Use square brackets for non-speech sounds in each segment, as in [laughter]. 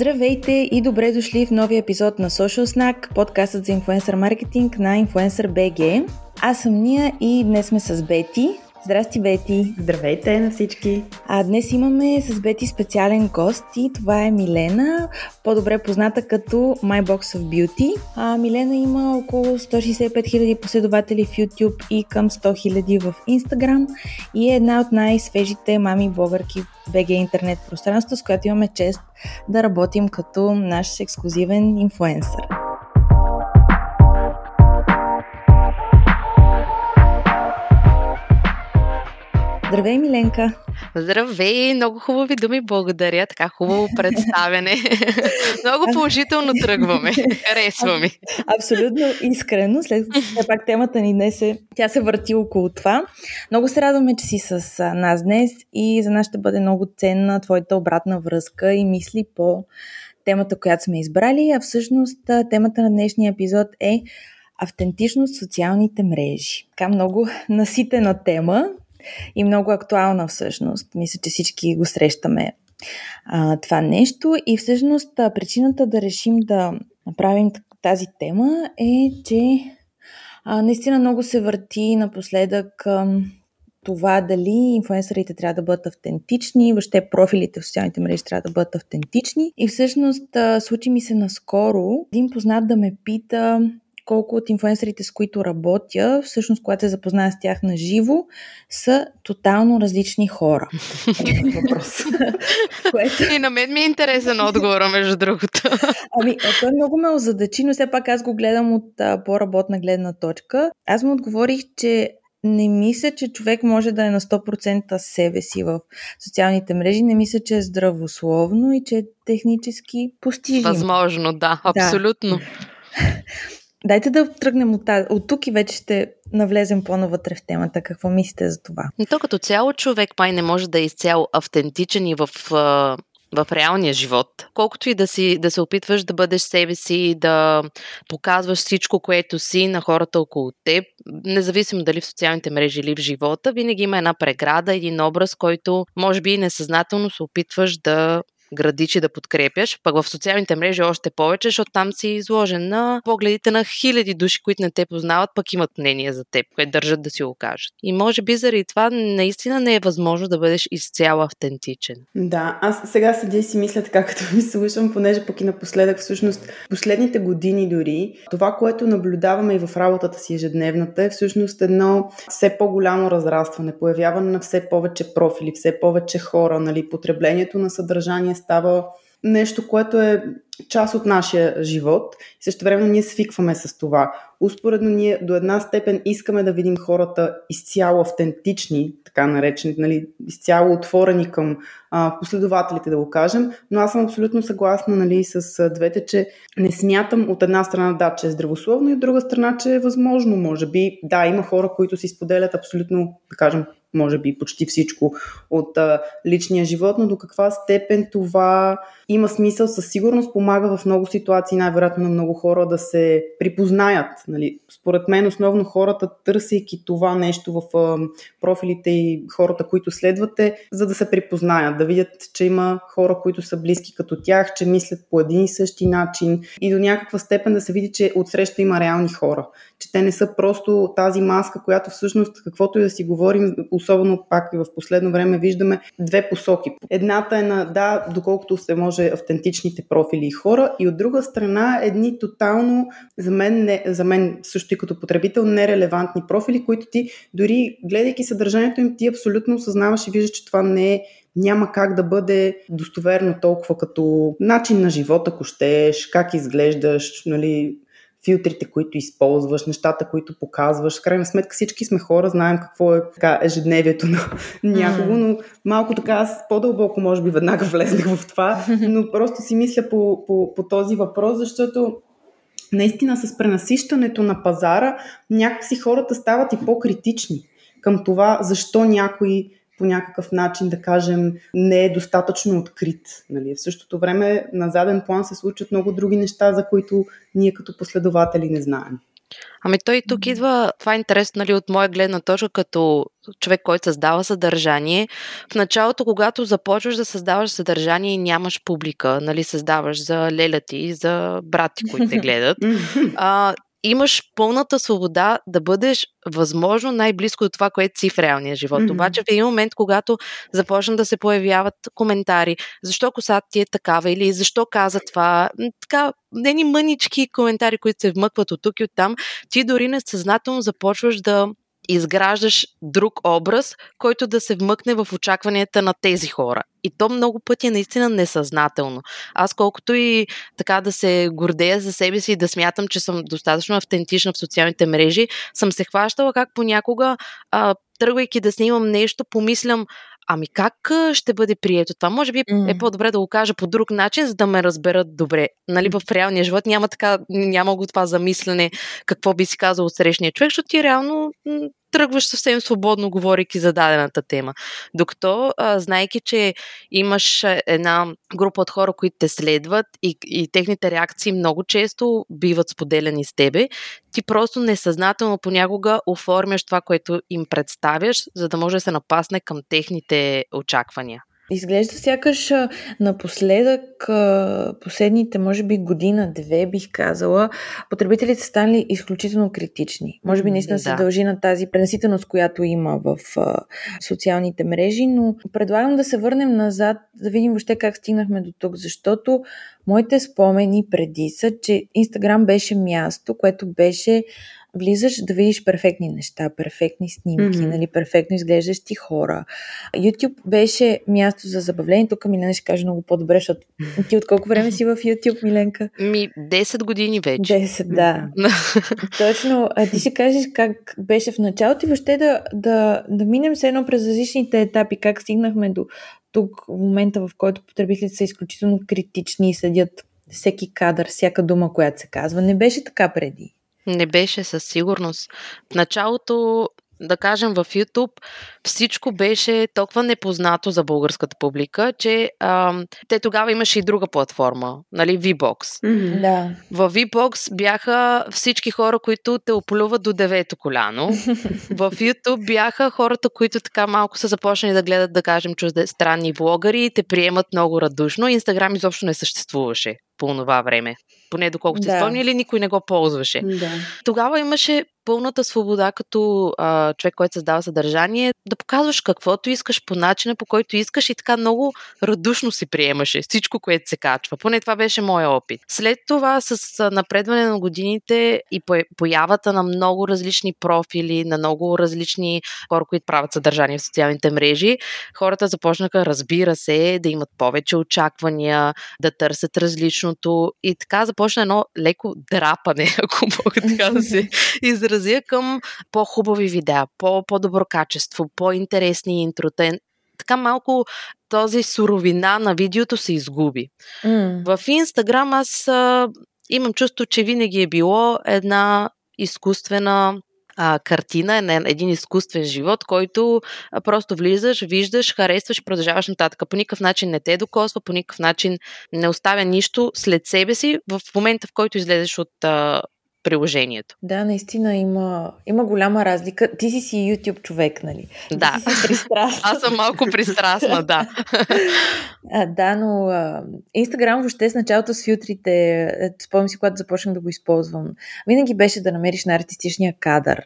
Здравейте и добре дошли в новия епизод на Social Snack, подкастът за инфуенсър маркетинг на Influencer BG. Аз съм Ния и днес сме с Бети. Здрасти, Бети! Здравейте на всички! А днес имаме с Бети специален гост и това е Милена, по-добре позната като My Box of Beauty. А, Милена има около 165 000 последователи в YouTube и към 100 000 в Instagram и е една от най-свежите мами блогърки в BG интернет пространство, с която имаме чест да работим като наш ексклюзивен инфуенсър. Здравей, Миленка! Здравей! Много хубави думи, благодаря. Така хубаво представяне. [laughs] Много положително тръгваме. [laughs] Харесва ми. Абсолютно искрено, след като пак темата ни днес е, тя се върти около това. Много се радваме, че си с нас днес и за нас ще бъде много ценна твоята обратна връзка и мисли по темата, която сме избрали, а всъщност темата на днешния епизод е автентичност в социалните мрежи. Така много [laughs] наситена тема, и много актуална всъщност. Мисля, че всички го срещаме а, това нещо и всъщност причината да решим да направим тази тема е, че а, наистина много се върти напоследък а, това дали инфуенсърите трябва да бъдат автентични, въобще профилите в социалните мрежи трябва да бъдат автентични. И всъщност случи ми се наскоро един познат да ме пита колко от инфуенсърите, с които работя, всъщност, когато се запозная с тях на живо, са тотално различни хора. Въпрос. което... И на мен ми е интересен отговора, между другото. Ами, той много ме озадачи, но все пак аз го гледам от а, по-работна гледна точка. Аз му отговорих, че не мисля, че човек може да е на 100% себе си в социалните мрежи. Не мисля, че е здравословно и че е технически постижимо. Възможно, да, абсолютно. Да. [laughs] Дайте да тръгнем от, тази, от тук и вече ще навлезем по-навътре в темата. Какво мислите за това? Но то като цяло човек май не може да е изцяло автентичен и в в реалния живот. Колкото и да, си, да се опитваш да бъдеш себе си, да показваш всичко, което си на хората около теб, независимо дали в социалните мрежи или в живота, винаги има една преграда, един образ, който може би несъзнателно се опитваш да градиш и да подкрепяш, пък в социалните мрежи още повече, защото там си изложен на погледите на хиляди души, които не те познават, пък имат мнение за теб, което държат да си го кажат. И може би заради това наистина не е възможно да бъдеш изцяло автентичен. Да, аз сега седя и си мисля така, [laughs] като ви слушам, понеже пък и напоследък, всъщност, последните години дори, това, което наблюдаваме и в работата си ежедневната е всъщност едно все по-голямо разрастване, появяване на все повече профили, все повече хора, нали, потреблението на съдържание става нещо, което е част от нашия живот и също време ние свикваме с това. Успоредно ние до една степен искаме да видим хората изцяло автентични, така наречени, нали, изцяло отворени към а, последователите, да го кажем, но аз съм абсолютно съгласна нали, с двете, че не смятам от една страна да, че е здравословно и от друга страна, че е възможно, може би. Да, има хора, които си споделят абсолютно, да кажем, може би почти всичко от а, личния живот, но до каква степен това има смисъл, със сигурност помага в много ситуации, най-вероятно на много хора да се припознаят. Нали. Според мен основно хората, търсейки това нещо в а, профилите и хората, които следвате, за да се припознаят, да видят, че има хора, които са близки като тях, че мислят по един и същи начин и до някаква степен да се види, че отсреща има реални хора, че те не са просто тази маска, която всъщност, каквото и да си говорим, особено пак и в последно време виждаме две посоки. Едната е на да, доколкото се може автентичните профили и хора, и от друга страна едни тотално, за мен, не, за мен също и като потребител, нерелевантни профили, които ти дори гледайки съдържанието им, ти абсолютно осъзнаваш и виждаш, че това не е няма как да бъде достоверно толкова като начин на живота, ако щеш, как изглеждаш, нали, филтрите, които използваш, нещата, които показваш. В крайна сметка всички сме хора, знаем какво е така, ежедневието на [laughs] някого, но малко така аз по-дълбоко може би веднага влезнах в това, [laughs] но просто си мисля по, по, по този въпрос, защото наистина с пренасищането на пазара някакси хората стават и по-критични към това, защо някой по някакъв начин, да кажем, не е достатъчно открит. Нали? В същото време на заден план се случват много други неща, за които ние като последователи не знаем. Ами той тук идва, това е интересно нали, от моя гледна точка, като човек, който създава съдържание. В началото, когато започваш да създаваш съдържание и нямаш публика, нали, създаваш за леля ти, за брати, които те [laughs] гледат, а, имаш пълната свобода да бъдеш възможно най-близко до това, което си в реалния живот. Mm-hmm. Обаче в един момент, когато започна да се появяват коментари, защо косата ти е такава или защо каза това, така, ни мънички коментари, които се вмъкват от тук и от там, ти дори несъзнателно започваш да изграждаш друг образ, който да се вмъкне в очакванията на тези хора. И то много пъти е наистина несъзнателно. Аз колкото и така да се гордея за себе си и да смятам, че съм достатъчно автентична в социалните мрежи, съм се хващала как понякога, а, тръгвайки да снимам нещо, помислям, Ами как ще бъде прието това? Може би mm. е по-добре да го кажа по друг начин, за да ме разберат добре. Нали, в реалния живот няма така, няма го това замислене какво би си казал от срещния човек, защото ти реално тръгваш съвсем свободно, говорейки за дадената тема. Докато, а, знайки, че имаш една група от хора, които те следват и, и техните реакции много често биват споделяни с тебе, ти просто несъзнателно понякога оформяш това, което им представяш, за да може да се напасне към техните очаквания. Изглежда сякаш напоследък, последните, може би година-две, бих казала, потребителите станали изключително критични. Може би наистина да. се дължи на тази пренаситеност, която има в социалните мрежи, но предлагам да се върнем назад, да видим въобще как стигнахме до тук, защото моите спомени преди са, че Инстаграм беше място, което беше влизаш да видиш перфектни неща, перфектни снимки, mm-hmm. нали, перфектно изглеждащи хора. YouTube беше място за забавление. Тук Милена ще каже много по-добре, защото ти от колко време си в YouTube, Миленка? Ми, 10 години вече. 10, да. [laughs] Точно. А ти ще кажеш как беше в началото и въобще да, да, да минем се едно през различните етапи, как стигнахме до тук, в момента, в който потребителите са изключително критични и следят всеки кадър, всяка дума, която се казва. Не беше така преди. Не беше със сигурност. В началото да кажем, в YouTube всичко беше толкова непознато за българската публика, че а, те тогава имаше и друга платформа, нали, VBOX. Mm-hmm. Да. В VBOX бяха всички хора, които те оплюват до девето коляно. [laughs] в YouTube бяха хората, които така малко са започнали да гледат, да кажем, странни влогари и те приемат много радушно. Инстаграм изобщо не съществуваше по това време. Поне доколкото да. си спомня, или никой не го ползваше. Да. Тогава имаше пълната свобода като а, човек, който създава съдържание, да показваш каквото искаш по начина, по който искаш и така много радушно си приемаше всичко, което се качва. Поне това беше моя опит. След това с напредване на годините и появата на много различни профили, на много различни хора, които правят съдържание в социалните мрежи, хората започнаха, разбира се, да имат повече очаквания, да търсят различното и така започна едно леко драпане, [laughs] ако мога така да се изразя към по-хубави видеа, по-добро качество, по-интересни интрота. Така малко този суровина на видеото се изгуби. Mm. В Инстаграм аз а, имам чувство, че винаги е било една изкуствена а, картина, един изкуствен живот, който просто влизаш, виждаш, харесваш, продължаваш нататък. По никакъв начин не те докосва, по никакъв начин не оставя нищо след себе си в момента, в който излезеш от, а, приложението. Да, наистина има, има голяма разлика. Ти си си YouTube човек, нали? Да. Ти си пристрастна. [laughs] Аз съм малко пристрастна, да. [laughs] а, да, но Инстаграм въобще с началото с филтрите, е, спомням си, когато започнах да го използвам, винаги беше да намериш на артистичния кадър.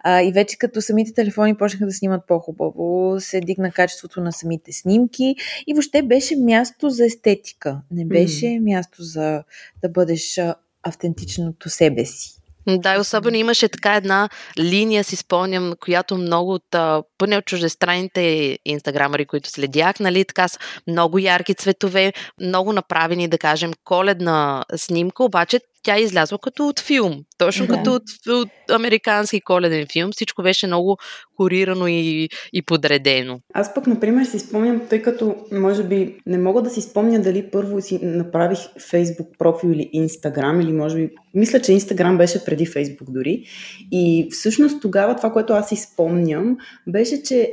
А, и вече като самите телефони почнаха да снимат по-хубаво, се дигна качеството на самите снимки и въобще беше място за естетика. Не беше mm. място за да бъдеш автентичното себе си. Да, и особено имаше така една линия, си спомням, която много от, поне от чуждестранните инстаграмери, които следях, нали, така с много ярки цветове, много направени, да кажем, коледна снимка, обаче тя излязла като от филм. Точно да. като от, от американски коледен филм. Всичко беше много хорирано и, и подредено. Аз пък, например, си спомням, тъй като може би не мога да си спомня дали първо си направих Facebook профил или Instagram, или може би, мисля, че Instagram беше преди Facebook дори. И всъщност тогава това, което аз си спомням, беше, че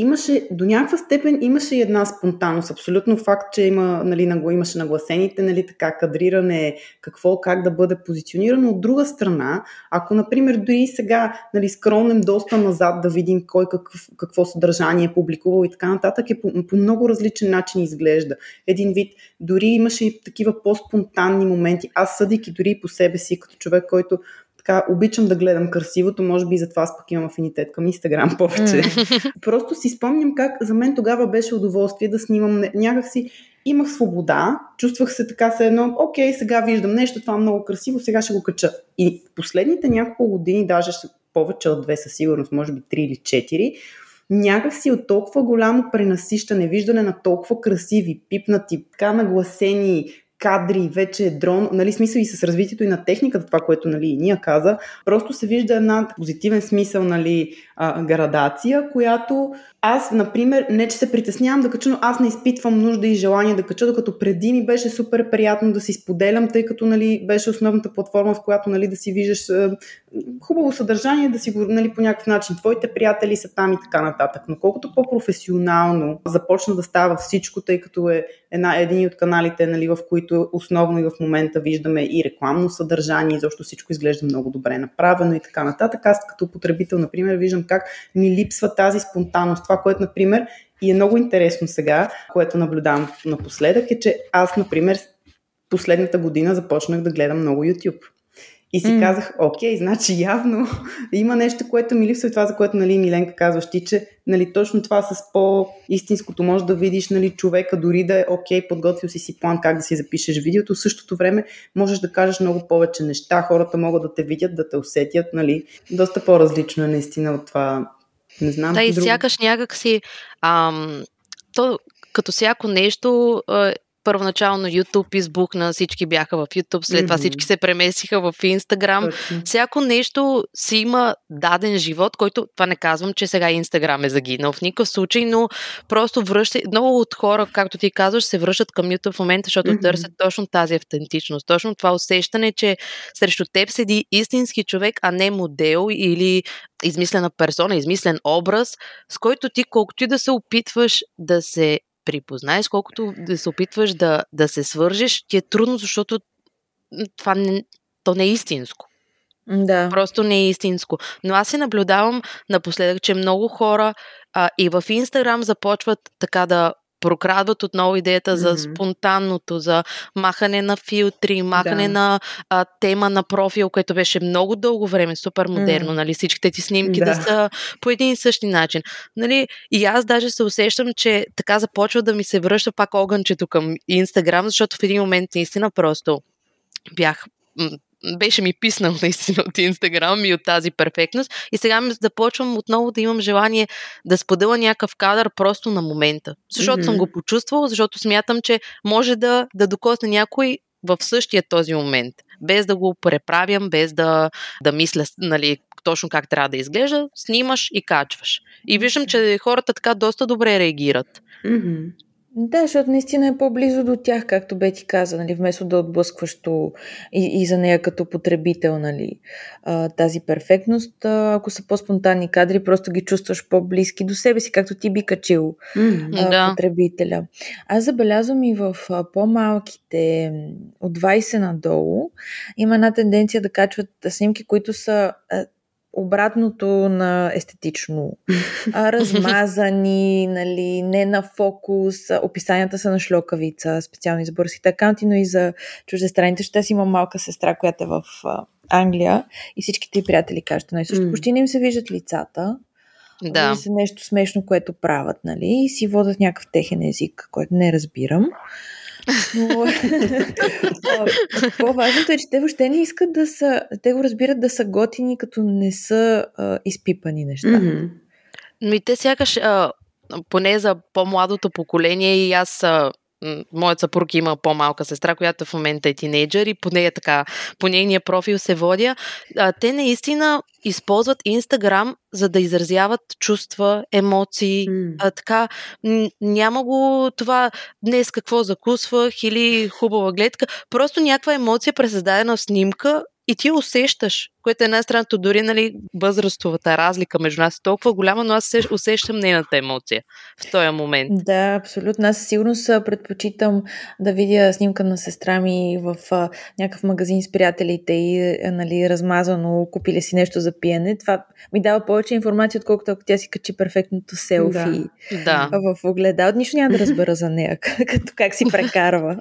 имаше, до някаква степен имаше и една спонтанност. Абсолютно факт, че има, нали, имаше нагласените, нали, така, кадриране, какво, как да бъде позиционирано. От друга страна, ако, например, дори сега, нали, скромнем доста назад да видим кой какъв, какво съдържание е публикувал и така нататък, е по, по много различен начин изглежда. Един вид, дори имаше и такива по-спонтанни моменти. Аз съдейки дори по себе си, като човек, който така обичам да гледам красивото, може би затова аз пък имам афинитет към Инстаграм [laughs] повече. [laughs] Просто си спомням как за мен тогава беше удоволствие да снимам някакси имах свобода, чувствах се така се едно, окей, сега виждам нещо, това е много красиво, сега ще го кача. И последните няколко години, даже повече от две със сигурност, може би три или четири, някак си от толкова голямо пренасищане, виждане на толкова красиви, пипнати, така нагласени, кадри, вече дрон, нали, смисъл и с развитието и на техниката, това, което нали, и ние каза, просто се вижда една позитивен смисъл, нали, а, градация, която аз, например, не че се притеснявам да кача, но аз не изпитвам нужда и желание да кача, докато преди ми беше супер приятно да си споделям, тъй като нали, беше основната платформа, в която нали, да си виждаш е, хубаво съдържание, да си го нали, по някакъв начин. Твоите приятели са там и така нататък. Но колкото по-професионално започна да става всичко, тъй като е една, един от каналите, нали, в които основно и в момента виждаме и рекламно съдържание, и защо всичко изглежда много добре направено и така нататък. Аз като потребител, например, виждам как ми липсва тази спонтанност това, което, например, и е много интересно сега, което наблюдавам напоследък, е, че аз, например, последната година започнах да гледам много YouTube. И си mm. казах, окей, значи явно [laughs] има нещо, което ми липсва и това, за което нали, Миленка казваш ти, че нали, точно това с по-истинското може да видиш нали, човека, дори да е окей, подготвил си си план как да си запишеш видеото, в същото време можеш да кажеш много повече неща, хората могат да те видят, да те усетят, нали, доста по-различно е наистина от това не знам. Да, и сякаш някак си. Ам, то, като всяко нещо, първоначално YouTube избухна, всички бяха в YouTube, след това всички се премесиха в Instagram. Всяко нещо си има даден живот, който, това не казвам, че сега Instagram е загинал в никакъв случай, но просто връща, много от хора, както ти казваш, се връщат към YouTube в момента, защото mm-hmm. търсят точно тази автентичност, точно това усещане, че срещу теб седи истински човек, а не модел или измислена персона, измислен образ, с който ти колкото и да се опитваш да се припознаеш, колкото да се опитваш да, да се свържеш, ти е трудно, защото това не, то не е истинско. Да. Просто не е истинско. Но аз се наблюдавам напоследък, че много хора а, и в Инстаграм започват така да прокрадват отново идеята за mm-hmm. спонтанното, за махане на филтри, махане да. на а, тема на профил, което беше много дълго време, супер модерно, mm-hmm. нали, всичките ти снимки да. да са по един и същи начин. Нали, и аз даже се усещам, че така започва да ми се връща пак огънчето към Инстаграм, защото в един момент наистина просто бях беше ми писнал [laughs] наистина от Инстаграм и от тази перфектност. И сега ми започвам отново да имам желание да споделя някакъв кадър просто на момента. Защото mm-hmm. съм го почувствала, защото смятам, че може да, да докосне някой в същия този момент. Без да го преправям, без да, да мисля нали, точно как трябва да изглежда, снимаш и качваш. И виждам, че хората така доста добре реагират. Mm-hmm. Да, защото наистина е по-близо до тях, както бе ти каза, нали, вместо да отблъскваш и, и за нея като потребител, нали, а, тази перфектност. А, ако са по-спонтанни кадри, просто ги чувстваш по-близки до себе си, както ти би качил mm, а, да. потребителя. Аз забелязвам и в а, по-малките от 20 надолу има една тенденция да качват снимки, които са а, обратното на естетично. [laughs] Размазани, нали, не на фокус. Описанията са на шлокавица, специално и за българските акаунти, но и за чуждестранните. Ще си имам малка сестра, която е в Англия и всичките приятели кажат най също. Mm. Почти не им се виждат лицата. Да. се нещо смешно, което правят, нали? И си водят някакъв техен език, който не разбирам. Но [laughs] по-важното е, че те въобще не искат да са, те го разбират да са готини, като не са а, изпипани неща. Mm-hmm. Но и те сякаш, а, поне за по-младото поколение и аз а, моят съпруг има по-малка сестра, която в момента е тинейджър и по нея така, по нейния профил се водя. А, те наистина използват Инстаграм, за да изразяват чувства, емоции. Mm. А, така, няма го това днес какво закусвах или хубава гледка. Просто някаква емоция, пресъздадена в снимка и ти усещаш, което е една страната, дори нали, възрастовата разлика между нас е толкова голяма, но аз усещам нейната емоция в този момент. Да, абсолютно. Аз сигурно предпочитам да видя снимка на сестра ми в а, някакъв магазин с приятелите и е, нали, размазано, купили си нещо за пиене. Това ми дава повече информация, отколкото ако тя си качи перфектното селфи да. в огледал. Нищо няма да разбера за нея, [laughs] като как си прекарва.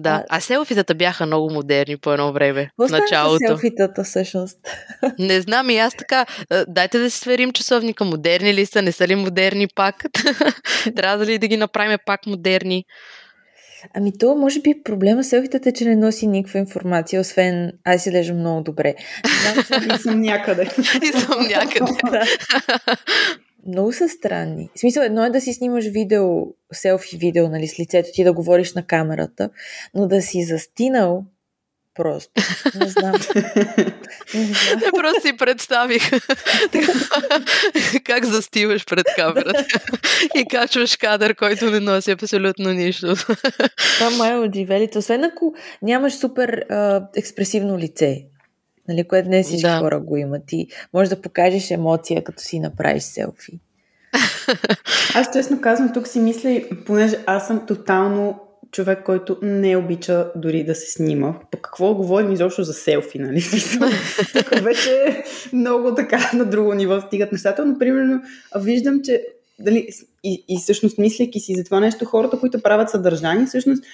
Да, а селфитата бяха много модерни по едно време. в началото. селфитата всъщност? [laughs] Не знам и аз така. Дайте да си сверим часовника. Модерни ли са, не са ли модерни пак? [laughs] Трябва ли да ги направим пак модерни? Ами то, може би проблема с селфитата е, че не носи никаква информация, освен аз си лежа много добре. [laughs] и съм някъде. и съм някъде. Много са странни. В смисъл, едно е да си снимаш видео, селфи видео, нали, с лицето ти да говориш на камерата, но да си застинал просто. Не знам. Не, знам. не просто си представих как застиваш пред камерата и качваш кадър, който не носи абсолютно нищо. Това май е от живелите. Освен ако нямаш супер а, експресивно лице нали, което не всички да. хора го имат. И може да покажеш емоция, като си направиш селфи. [laughs] Аз честно казвам, тук си мисля, понеже аз съм тотално човек, който не обича дори да се снима. По какво говорим изобщо за селфи, нали? [laughs] Тук вече много така на друго ниво стигат нещата, но примерно виждам, че дали, и, и всъщност мисляки си за това нещо, хората, които правят съдържание, всъщност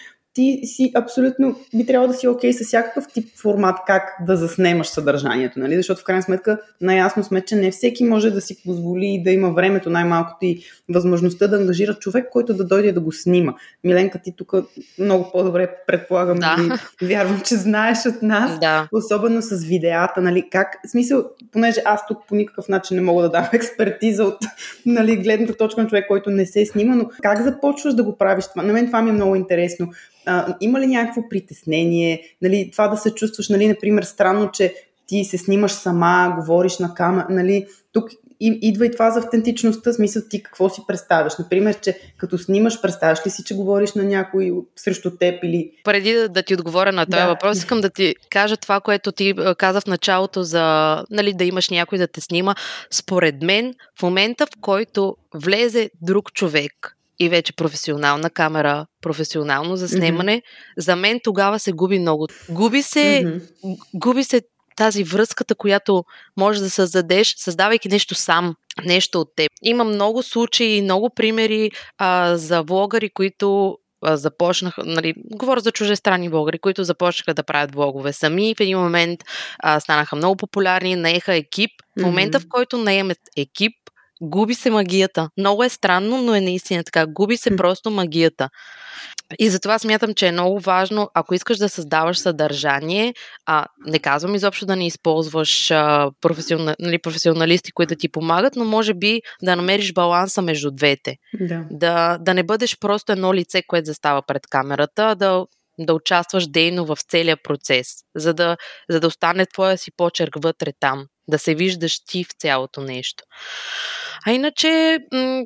ти си абсолютно, би трябвало да си окей okay с всякакъв тип формат как да заснемаш съдържанието, нали? защото в крайна сметка наясно сме, че не всеки може да си позволи да има времето, най-малкото и възможността да ангажира човек, който да дойде да го снима. Миленка, ти тук много по-добре предполагам да. нали, вярвам, че знаеш от нас, да. особено с видеята, нали, как, в смисъл, понеже аз тук по никакъв начин не мога да дам [laughs] експертиза от нали, гледната точка на човек, който не се снима, но как започваш да го правиш това? На мен това ми е много интересно а, има ли някакво притеснение, нали, това да се чувстваш, нали, например, странно, че ти се снимаш сама, говориш на камера, нали, тук идва и това за автентичността, смисъл ти какво си представяш. Например, че като снимаш, представяш ли си, че говориш на някой срещу теб или... Преди да, да ти отговоря на този да. въпрос, искам да ти кажа това, което ти каза в началото за нали, да имаш някой да те снима. Според мен, в момента в който влезе друг човек и вече професионална камера, професионално заснемане, mm-hmm. за мен тогава се губи много. Губи се, mm-hmm. губи се тази връзката, която можеш да създадеш, създавайки нещо сам, нещо от теб. Има много случаи, много примери а, за влогари, които започнаха, нали, говоря за чужестранни влогари, които започнаха да правят влогове сами. В един момент а, станаха много популярни, наеха екип. В момента, в който наемат екип, губи се магията. Много е странно, но е наистина така. Губи се просто магията. И затова смятам, че е много важно, ако искаш да създаваш съдържание, а, не казвам изобщо да не използваш а, професионали, нали, професионалисти, които ти помагат, но може би да намериш баланса между двете. Да. Да, да не бъдеш просто едно лице, което застава пред камерата, да да участваш дейно в целия процес, за да, за да остане твоя си почерк вътре там, да се виждаш ти в цялото нещо. А иначе, м-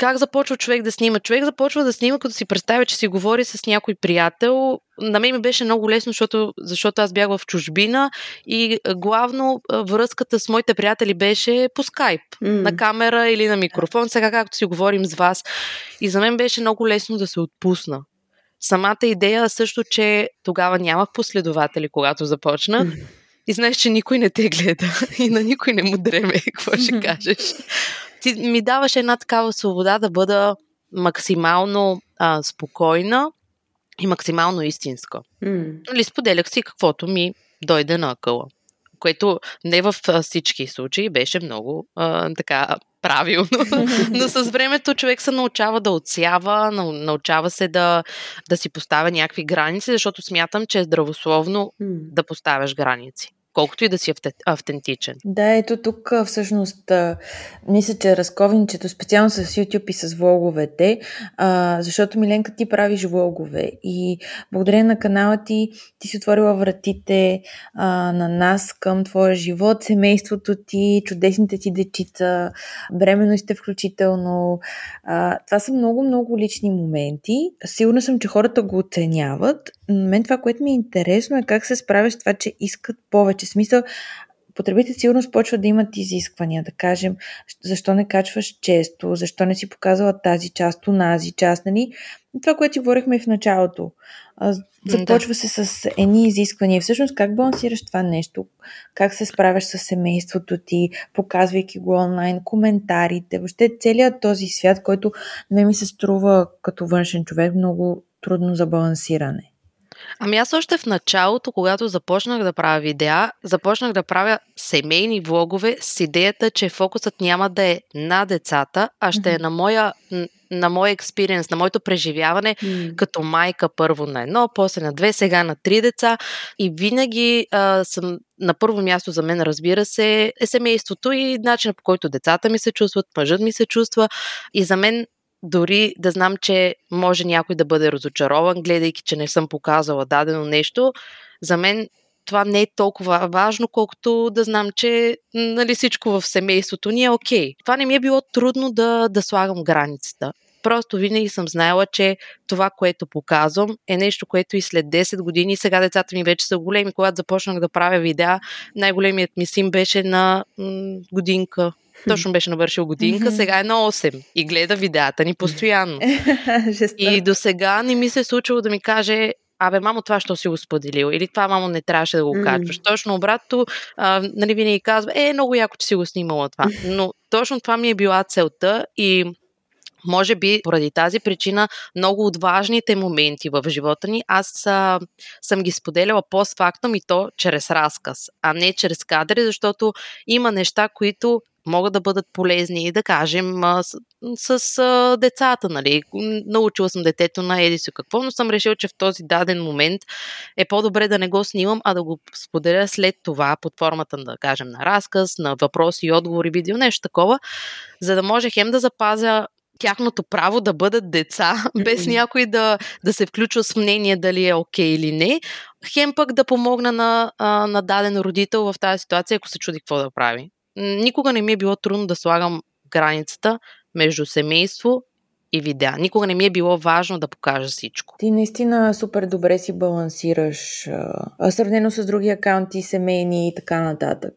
как започва човек да снима? Човек започва да снима, като си представя, че си говори с някой приятел. На мен ми беше много лесно, защото, защото аз бях в чужбина и главно връзката с моите приятели беше по скайп, mm. на камера или на микрофон, сега както си говорим с вас. И за мен беше много лесно да се отпусна. Самата идея също, че тогава нямах последователи, когато започнах. Mm. И знаеш, че никой не те гледа [laughs] и на никой не му дреме, [laughs] какво ще кажеш. Ти ми даваш една такава свобода да бъда максимално а, спокойна и максимално истинска. Mm. Нали, споделях си каквото ми дойде на акъла. Което не във всички случаи беше много а, така правилно. [laughs] Но с времето човек се научава да отсява, научава се да, да си поставя някакви граници, защото смятам, че е здравословно да поставяш граници колкото и да си автентичен. Да, ето тук всъщност мисля, че разковничето специално с YouTube и с влоговете, защото Миленка ти правиш влогове и благодарение на канала ти ти си отворила вратите на нас към твоя живот, семейството ти, чудесните ти дечица, бременностите включително. Това са много, много лични моменти. Сигурна съм, че хората го оценяват, мен това, което ми е интересно е как се справяш с това, че искат повече. Смисъл, потребителите сигурно почват да имат изисквания, да кажем, защо не качваш често, защо не си показала тази част, онази част, нали? Това, което си говорихме в началото. Започва да. се с едни изисквания. Всъщност, как балансираш това нещо? Как се справяш с семейството ти, показвайки го онлайн, коментарите, въобще целият този свят, който не ми се струва като външен човек много трудно за балансиране. Ами аз още в началото, когато започнах да правя видеа, започнах да правя семейни влогове с идеята, че фокусът няма да е на децата, а ще mm-hmm. е на моя на моя експириенс, на моето преживяване mm. като майка първо на едно, после на две, сега на три деца. И винаги а, съм на първо място за мен, разбира се, е семейството и начинът по който децата ми се чувстват, мъжът ми се чувства. И за мен дори да знам, че може някой да бъде разочарован, гледайки, че не съм показала дадено нещо, за мен това не е толкова важно, колкото да знам, че нали, всичко в семейството ни е окей. Okay. Това не ми е било трудно да, да слагам границата. Просто винаги съм знаела, че това, което показвам, е нещо, което и след 10 години, сега децата ми вече са големи, когато започнах да правя видеа, най-големият ми син беше на м- годинка, точно беше навършил годинка, сега е на 8 и гледа видеята ни постоянно. [laughs] и до сега не ми се е случило да ми каже, абе, мамо, това що си го споделил? Или това, мамо, не трябваше да го качваш. Mm. Точно обратно, а, нали, винаги казва, е, много яко, че си го снимала това. [laughs] Но точно това ми е била целта и може би поради тази причина много от важните моменти в живота ни аз а, съм ги споделяла постфактум и то чрез разказ, а не чрез кадри, защото има неща, които могат да бъдат полезни, да кажем, с, с а, децата, нали. Научила съм детето на еди си какво, но съм решил, че в този даден момент е по-добре да не го снимам, а да го споделя след това под формата, да кажем, на разказ, на въпроси и отговори, видео, нещо такова, за да може хем да запазя тяхното право да бъдат деца, [laughs] без някой да, да се включва с мнение дали е окей okay или не. Хем пък да помогна на, на даден родител в тази ситуация, ако се чуди какво да прави никога не ми е било трудно да слагам границата между семейство и видеа. Никога не ми е било важно да покажа всичко. Ти наистина супер добре си балансираш, а, сравнено с други акаунти, семейни и така нататък.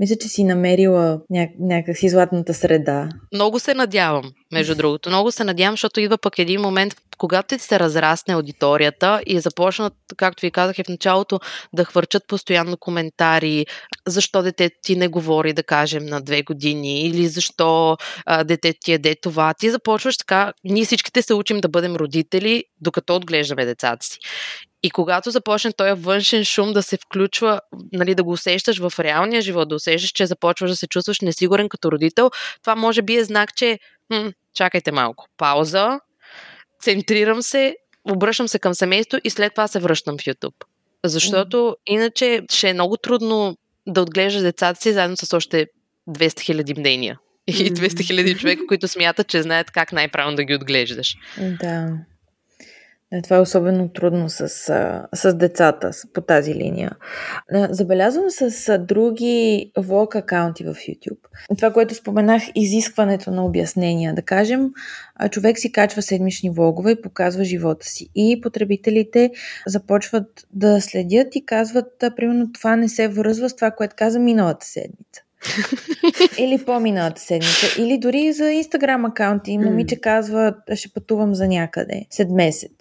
Мисля, че си намерила ня- някакси златната среда. Много се надявам, между другото. Много се надявам, защото идва пък един момент, когато ти се разрасне аудиторията и започнат, както ви казах и в началото, да хвърчат постоянно коментари, защо дете ти не говори, да кажем, на две години, или защо а, дете ти еде това. Ти започваш така, ние всичките се учим да бъдем родители, докато отглеждаме децата си. И когато започне този външен шум да се включва, нали, да го усещаш в реалния живот, да усещаш, че започваш да се чувстваш несигурен като родител, това може би е знак, че м- чакайте малко, пауза, центрирам се, обръщам се към семейство и след това се връщам в YouTube. Защото иначе ще е много трудно да отглеждаш децата си заедно с още 200 хиляди мнения. И 200 хиляди човека, които смятат, че знаят как най-правилно да ги отглеждаш. Да. Е, това е особено трудно с, с децата по тази линия. Забелязвам с други влог акаунти в YouTube. Това, което споменах, изискването на обяснения. Да кажем, човек си качва седмични влогове и показва живота си. И потребителите започват да следят и казват, примерно, това не се връзва с това, което каза миналата седмица. Или по-миналата седмица. Или дори за Инстаграм акаунти. Момиче казва, ще пътувам за някъде след месец.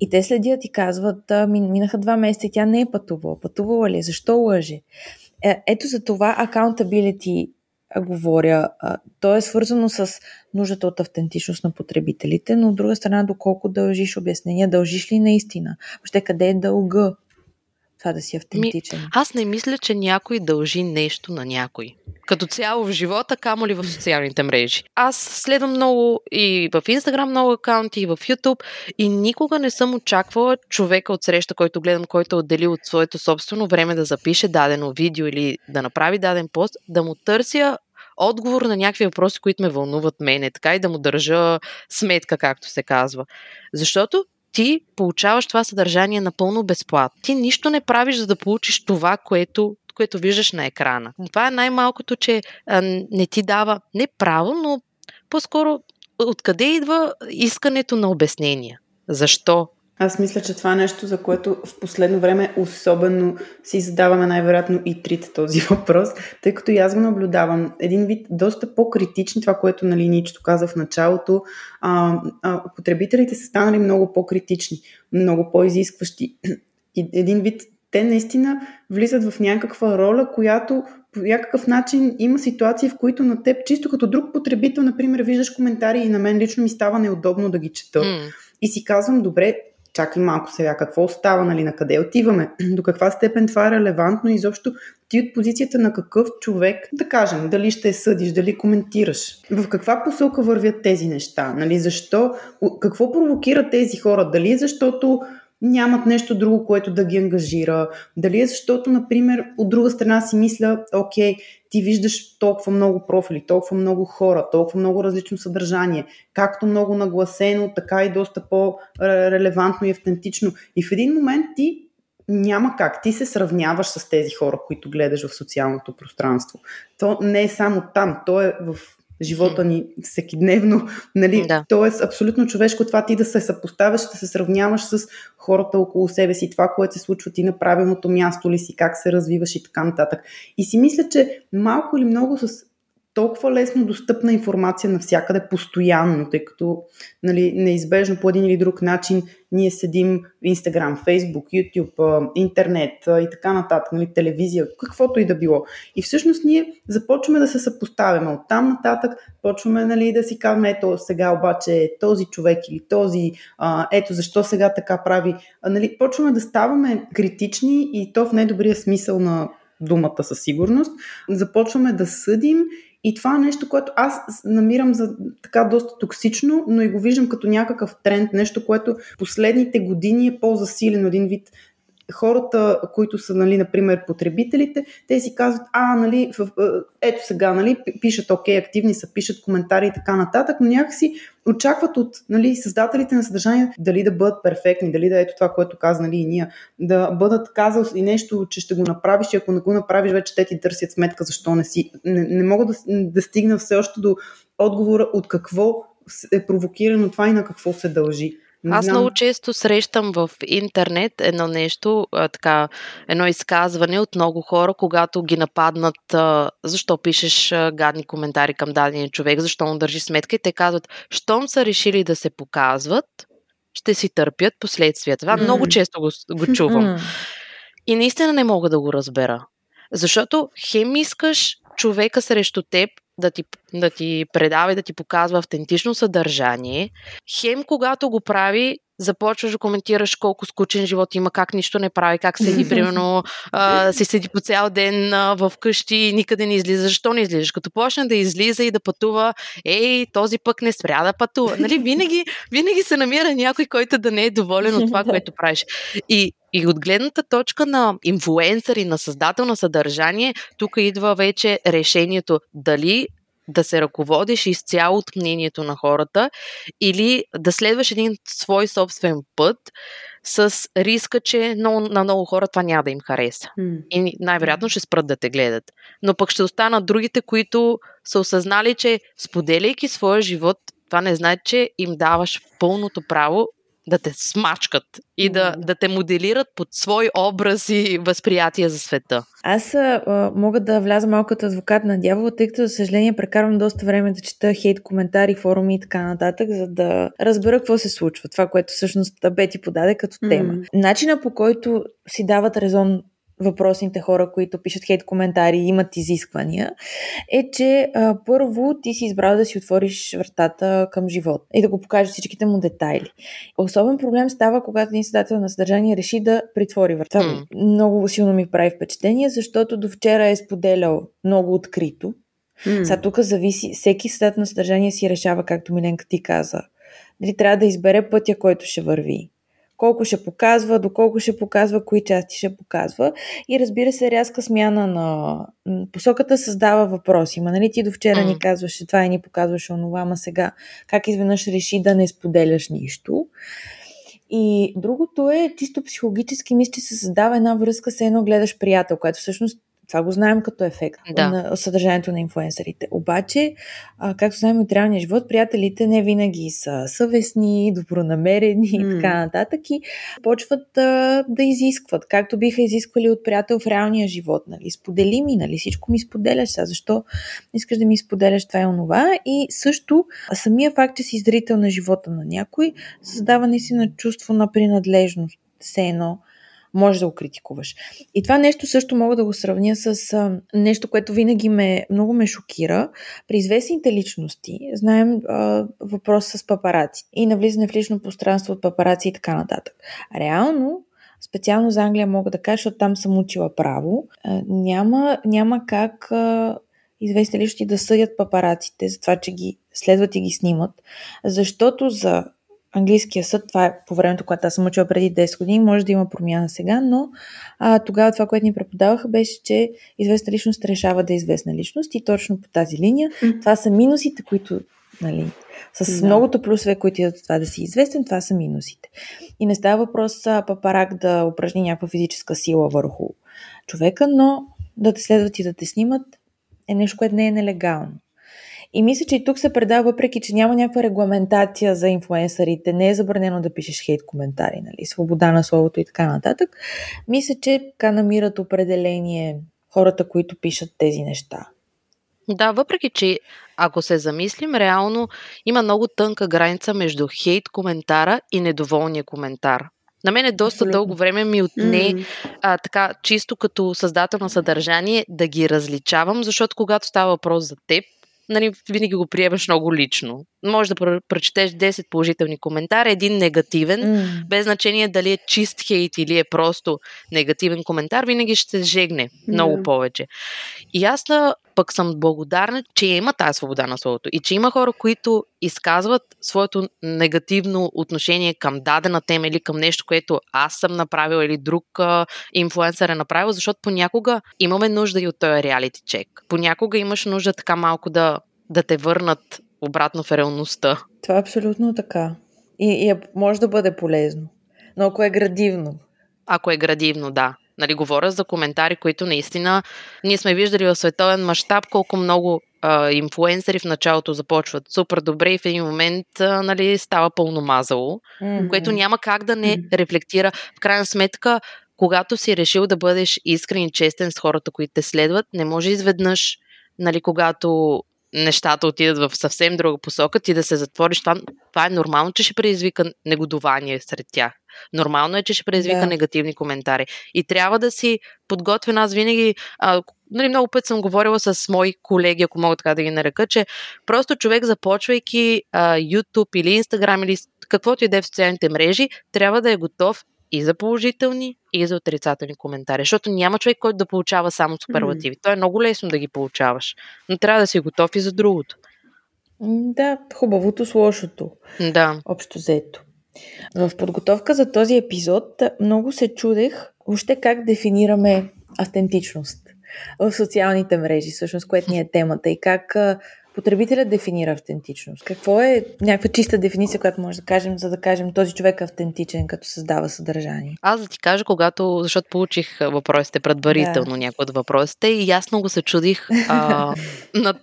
И те следят и казват, минаха два месеца и тя не е пътувала. Пътувала ли? Е? Защо лъже? Е, ето за това accountability говоря. То е свързано с нуждата от автентичност на потребителите, но от друга страна, доколко дължиш обяснения, дължиш ли наистина? Въобще къде е дълга? Това да си автентичен? Ми, аз не мисля, че някой дължи нещо на някой. Като цяло в живота, камо ли в социалните мрежи. Аз следвам много и в Инстаграм много акаунти, и в Ютуб и никога не съм очаквала човека от среща, който гледам, който е отделил от своето собствено време да запише дадено видео или да направи даден пост, да му търся отговор на някакви въпроси, които ме вълнуват мене, така и да му държа сметка, както се казва. Защото ти получаваш това съдържание напълно безплатно. Ти нищо не правиш, за да получиш това, което, което виждаш на екрана. Това е най-малкото, че а, не ти дава не право, но по-скоро откъде идва искането на обяснения. Защо Аз мисля, че това е нещо, за което в последно време особено си задаваме най-вероятно и трите този [laughs] въпрос, тъй като и аз го наблюдавам. Един вид доста по-критични, това, което нали, Ничето каза в началото, а, а, потребителите са станали много по-критични, много по-изискващи. [clears throat] Един вид те наистина влизат в някаква роля, която по някакъв начин има ситуации, в които на теб, чисто като друг потребител, например, виждаш коментари и на мен лично ми става неудобно да ги чета. Mm. И си казвам, добре, чакай малко сега, какво става, нали, на къде отиваме, [clears throat] до каква степен това е релевантно и изобщо ти от позицията на какъв човек, да кажем, дали ще съдиш, дали коментираш, в каква посока вървят тези неща, нали, защо, какво провокира тези хора, дали е защото нямат нещо друго, което да ги ангажира. Дали е защото, например, от друга страна си мисля, окей, ти виждаш толкова много профили, толкова много хора, толкова много различно съдържание, както много нагласено, така и доста по-релевантно и автентично. И в един момент ти няма как. Ти се сравняваш с тези хора, които гледаш в социалното пространство. То не е само там, то е в живота ни всекидневно. [laughs] Нали? Да. Тоест, абсолютно човешко това ти да се съпоставяш, да се сравняваш с хората около себе си, това, което се случва ти на правилното място ли си, как се развиваш и така нататък. И си мисля, че малко или много с толкова лесно достъпна информация навсякъде постоянно, тъй като нали, неизбежно по един или друг начин ние седим в Instagram, Facebook, YouTube, интернет и така нататък, нали, телевизия, каквото и да било. И всъщност ние започваме да се съпоставяме. От там нататък почваме нали, да си казваме, ето сега обаче този човек или този, ето защо сега така прави. Нали, почваме да ставаме критични и то в най-добрия смисъл на думата със сигурност. Започваме да съдим и това е нещо, което аз намирам за така доста токсично, но и го виждам като някакъв тренд, нещо, което последните години е по-засилено, един вид хората, които са, нали, например, потребителите, те си казват, а, нали, в, ето сега, нали, пишат, окей, активни са, пишат коментари и така нататък, но някакси очакват от нали, създателите на съдържание дали да бъдат перфектни, дали да ето това, което каза нали, и ние, да бъдат казал и нещо, че ще го направиш и ако не го направиш, вече те ти търсят сметка защо не си. Не, не мога да, да стигна все още до отговора от какво е провокирано това и на какво се дължи. Не Аз знам. много често срещам в интернет едно нещо, а, така, едно изказване от много хора, когато ги нападнат, а, защо пишеш а, гадни коментари към дадения човек, защо му държи сметка и те казват, щом са решили да се показват, ще си търпят последствията. Това mm. много често го, го чувам. И наистина не мога да го разбера. Защото хем искаш човека срещу теб да ти, да ти предава и да ти показва автентично съдържание, хем когато го прави, започваш да коментираш колко скучен живот има, как нищо не прави, как седи, [laughs] примерно, а, си седи по цял ден а, в къщи и никъде не излиза. Защо не излизаш? Като почне да излиза и да пътува, ей, този пък не спря да пътува. Нали, винаги, винаги се намира някой, който да не е доволен от това, [laughs] което правиш. И и от гледната точка на инфлуенсър и на създател на съдържание, тук идва вече решението дали да се ръководиш изцяло от мнението на хората или да следваш един свой собствен път с риска, че много, на много хора това няма да им хареса. Mm. И най-вероятно ще спрат да те гледат. Но пък ще останат другите, които са осъзнали, че споделяйки своя живот, това не значи, че им даваш пълното право да те смачкат и да, да те моделират под свой образ и възприятие за света. Аз а, мога да вляза малко като адвокат на дявола, тъй като, за съжаление, прекарвам доста време да чета хейт коментари, форуми и така нататък, за да разбера какво се случва. Това, което всъщност Бети подаде като тема. Mm. Начина по който си дават резон въпросните хора, които пишат хейт коментари и имат изисквания, е, че а, първо ти си избрал да си отвориш вратата към живот и да го покажеш всичките му детайли. Особен проблем става, когато един създател на съдържание реши да притвори врата. Mm. Много силно ми прави впечатление, защото до вчера е споделял много открито. Mm. Сега тук зависи, всеки създател на съдържание си решава, както Миленка ти каза. Дали трябва да избере пътя, който ще върви колко ще показва, доколко ще показва, кои части ще показва. И разбира се, рязка смяна на посоката създава въпроси. Ма нали ти до вчера mm. ни казваше това и ни показваше онова, ама сега как изведнъж реши да не споделяш нищо. И другото е, чисто психологически мисля, че се създава една връзка с едно гледаш приятел, което всъщност Това го знаем като ефект да. на съдържанието на инфуенсърите. Обаче, а, както знаем от реалния живот, приятелите не винаги са съвестни, добронамерени mm. и така нататък и почват а, да изискват, както биха изисквали от приятел в реалния живот. Нали? Сподели ми, нали? всичко ми споделяш сега, защо искаш да ми споделяш това и онова. И също самия факт, че си зрител на живота на някой, създава наистина чувство на принадлежност. Все едно, може да го критикуваш. И това нещо също мога да го сравня с а, нещо, което винаги ме, много ме шокира. При известните личности, знаем а, въпрос с папараци и навлизане в лично пространство от папараци и така нататък. Реално, специално за Англия мога да кажа, защото там съм учила право, а, няма, няма как а, известни личности да съдят папараците за това, че ги следват и ги снимат, защото за английския съд, това е по времето, когато аз съм учила преди 10 години, може да има промяна сега, но а, тогава това, което ни преподаваха, беше, че известна личност решава да е известна личност и точно по тази линия. Mm. Това са минусите, които, нали, с да. многото плюсове, които идват това да си известен, това са минусите. И не става въпрос папарак да упражни някаква физическа сила върху човека, но да те следват и да те снимат е нещо, което не е нелегално. И мисля, че и тук се предава, въпреки че няма някаква регламентация за инфлуенсърите, не е забранено да пишеш хейт коментари, нали, свобода на словото и така нататък. Мисля, че така намират определение хората, които пишат тези неща. Да, въпреки че ако се замислим, реално има много тънка граница между хейт коментара и недоволния коментар. На мен е доста Абсолютно. дълго време ми отне mm. а, така чисто като създател на съдържание да ги различавам, защото когато става въпрос за теб, нали, винаги го приемаш много лично. Може да прочетеш 10 положителни коментара, един негативен, mm. без значение дали е чист хейт или е просто негативен коментар, винаги ще се жегне много mm. повече. И аз на пък съм благодарна, че има тази свобода на словото и че има хора, които изказват своето негативно отношение към дадена тема или към нещо, което аз съм направил или друг а, инфлуенсър е направил, защото понякога имаме нужда и от този реалити чек. Понякога имаш нужда така малко да, да те върнат обратно в реалността. Това е абсолютно така. И, и е, може да бъде полезно. Но ако е градивно. Ако е градивно, да. Нали, говоря за коментари, които наистина ние сме виждали в световен мащаб колко много а, инфлуенсъри в началото започват супер добре и в един момент а, нали, става пълно мазало, mm-hmm. което няма как да не рефлектира. В крайна сметка, когато си решил да бъдеш искрен и честен с хората, които те следват, не може изведнъж, нали, когато нещата отидат в съвсем друга посока, ти да се затвориш. Това, това е нормално, че ще предизвика негодование сред тях. Нормално е, че ще предизвика да. негативни коментари. И трябва да си подготвен. Аз винаги, а, нали, много път съм говорила с мои колеги, ако мога така да ги нарека, че просто човек, започвайки а, YouTube или Instagram или каквото и да е в социалните мрежи, трябва да е готов и за положителни, и за отрицателни коментари. Защото няма човек, който да получава само суперлативи. Mm. То е много лесно да ги получаваш, но трябва да си готов и за другото. Да, хубавото с лошото. Да. Общо взето. В подготовка за този епизод много се чудех въобще как дефинираме автентичност в социалните мрежи, всъщност, което ни е темата и как потребителят дефинира автентичност? Какво е някаква чиста дефиниция, която може да кажем, за да кажем този човек е автентичен, като създава съдържание? Аз да ти кажа, когато, защото получих въпросите предварително, да. някои от въпросите и ясно го се чудих а, [laughs] на,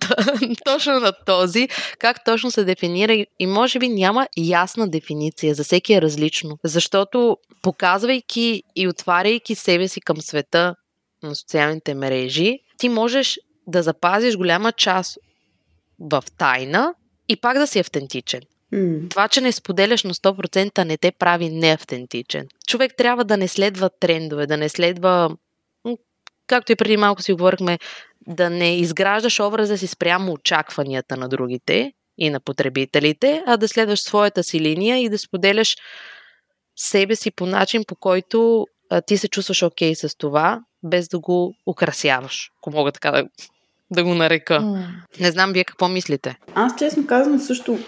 точно на този, как точно се дефинира и може би няма ясна дефиниция, за всеки е различно, защото показвайки и отваряйки себе си към света на социалните мрежи, ти можеш да запазиш голяма част в тайна и пак да си автентичен. Mm. Това, че не споделяш на 100% не те прави неавтентичен. Човек трябва да не следва трендове, да не следва, както и преди малко си говорихме, да не изграждаш образа си спрямо очакванията на другите и на потребителите, а да следваш своята си линия и да споделяш себе си по начин, по който а, ти се чувстваш окей okay с това, без да го украсяваш, ако мога така да да го нарека. Mm. Не знам вие какво мислите. Аз честно казвам също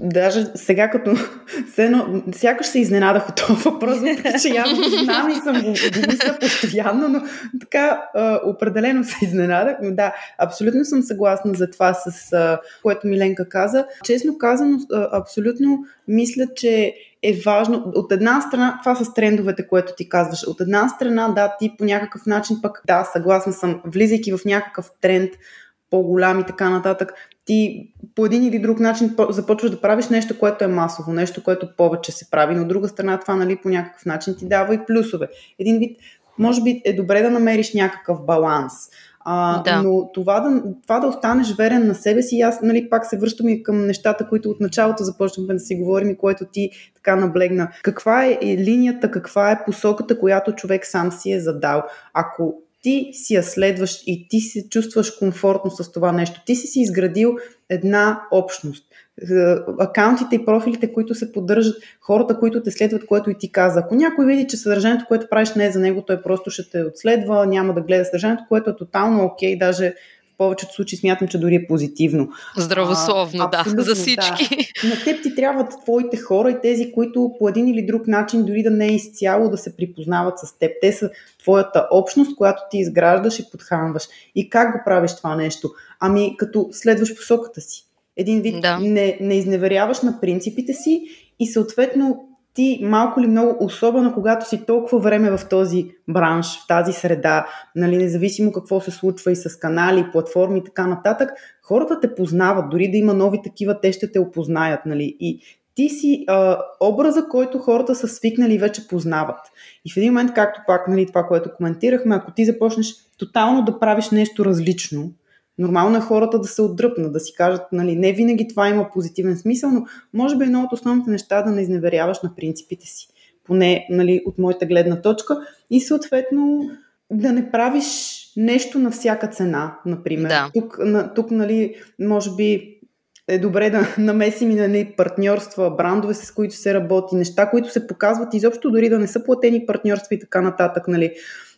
даже сега като [laughs] едно, сякаш се изненадах от този въпрос, въпреки че явно [laughs] знам и съм го, го мисля постоянно, но така а, определено се изненадах. Но да, абсолютно съм съгласна за това, с а, което Миленка каза. Честно казано, а, абсолютно мисля, че е важно. От една страна, това с трендовете, което ти казваш. От една страна, да, ти по някакъв начин пък, да, съгласна съм, влизайки в някакъв тренд, по-голям и така нататък, ти по един или друг начин започваш да правиш нещо, което е масово, нещо, което повече се прави, но от друга страна това нали, по някакъв начин ти дава и плюсове. Един вид, може би е добре да намериш някакъв баланс. А, да. Но това да, това да останеш верен на себе си, аз нали, пак се връщам и към нещата, които от началото започнахме да си говорим и което ти така наблегна. Каква е линията, каква е посоката, която човек сам си е задал? Ако ти си я следваш и ти се чувстваш комфортно с това нещо. Ти си си изградил една общност. Акаунтите и профилите, които се поддържат, хората, които те следват, което и ти каза. Ако някой види, че съдържанието, което правиш не е за него, той просто ще те отследва, няма да гледа съдържанието, което е тотално окей, даже в повечето случаи смятам, че дори е позитивно. Здравословно, а, да, за всички. Да. На теб ти трябват твоите хора и тези, които по един или друг начин, дори да не е изцяло да се припознават с теб. Те са твоята общност, която ти изграждаш и подхранваш. И как го правиш това нещо? Ами като следваш посоката си. Един вид да. не, не изневеряваш на принципите си и съответно ти малко ли много, особено когато си толкова време в този бранш, в тази среда, нали, независимо какво се случва и с канали, платформи и така нататък, хората те познават, дори да има нови такива, те ще те опознаят. Нали, и ти си а, образа, който хората са свикнали и вече познават. И в един момент, както пак нали, това, което коментирахме, ако ти започнеш тотално да правиш нещо различно, Нормално е хората да се отдръпнат, да си кажат, нали, не винаги това има позитивен смисъл, но може би едно от основните неща да не изневеряваш на принципите си. Поне нали, от моята гледна точка. И съответно да не правиш нещо на всяка цена, например. Да. Тук, на, тук нали, може би е добре да [laughs] намесим и нали, партньорства, брандове, с които се работи, неща, които се показват изобщо дори да не са платени партньорства и така нататък. Нали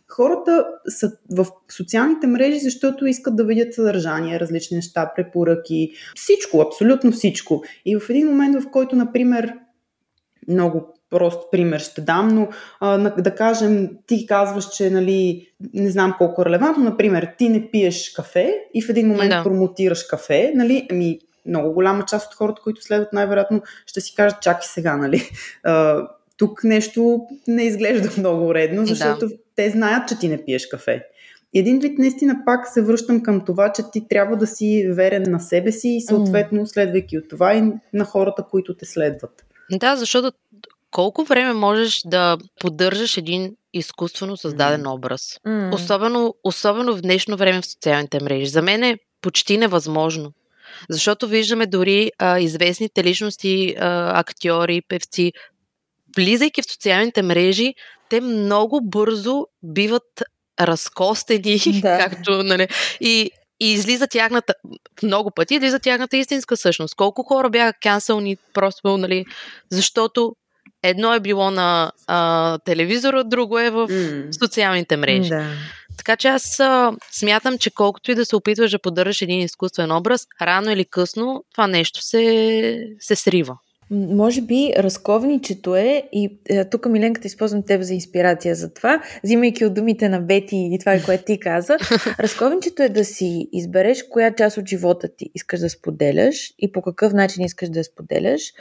хората са в социалните мрежи, защото искат да видят съдържание, различни неща, препоръки, всичко, абсолютно всичко. И в един момент, в който, например, много прост пример ще дам, но а, да кажем, ти казваш, че нали, не знам колко е релевантно, например, ти не пиеш кафе и в един момент да. промотираш кафе, нали, ами много голяма част от хората, които следват най-вероятно ще си кажат, чакай сега, нали, а, тук нещо не изглежда [laughs] много редно, защото да те знаят, че ти не пиеш кафе. Един вид наистина пак се връщам към това, че ти трябва да си верен на себе си и съответно следвайки от това и на хората, които те следват. Да, защото колко време можеш да поддържаш един изкуствено създаден mm. образ? Mm. Особено, особено в днешно време в социалните мрежи. За мен е почти невъзможно. Защото виждаме дори а, известните личности, а, актьори, певци, влизайки в социалните мрежи, те много бързо биват разкостени, [laughs] да. както, нали, и, и излиза тяхната, много пъти излиза тяхната истинска същност. Колко хора бяха канцелни просто, нали, защото едно е било на а, телевизора, друго е в mm. социалните мрежи. Да. Така че аз а, смятам, че колкото и да се опитваш да поддържаш един изкуствен образ, рано или късно това нещо се, се срива. Може би разковничето е, и е, тук Миленката използвам теб за инспирация за това, взимайки от думите на Бети и това, което ти каза. [laughs] разковничето е да си избереш коя част от живота ти искаш да споделяш и по какъв начин искаш да я споделяш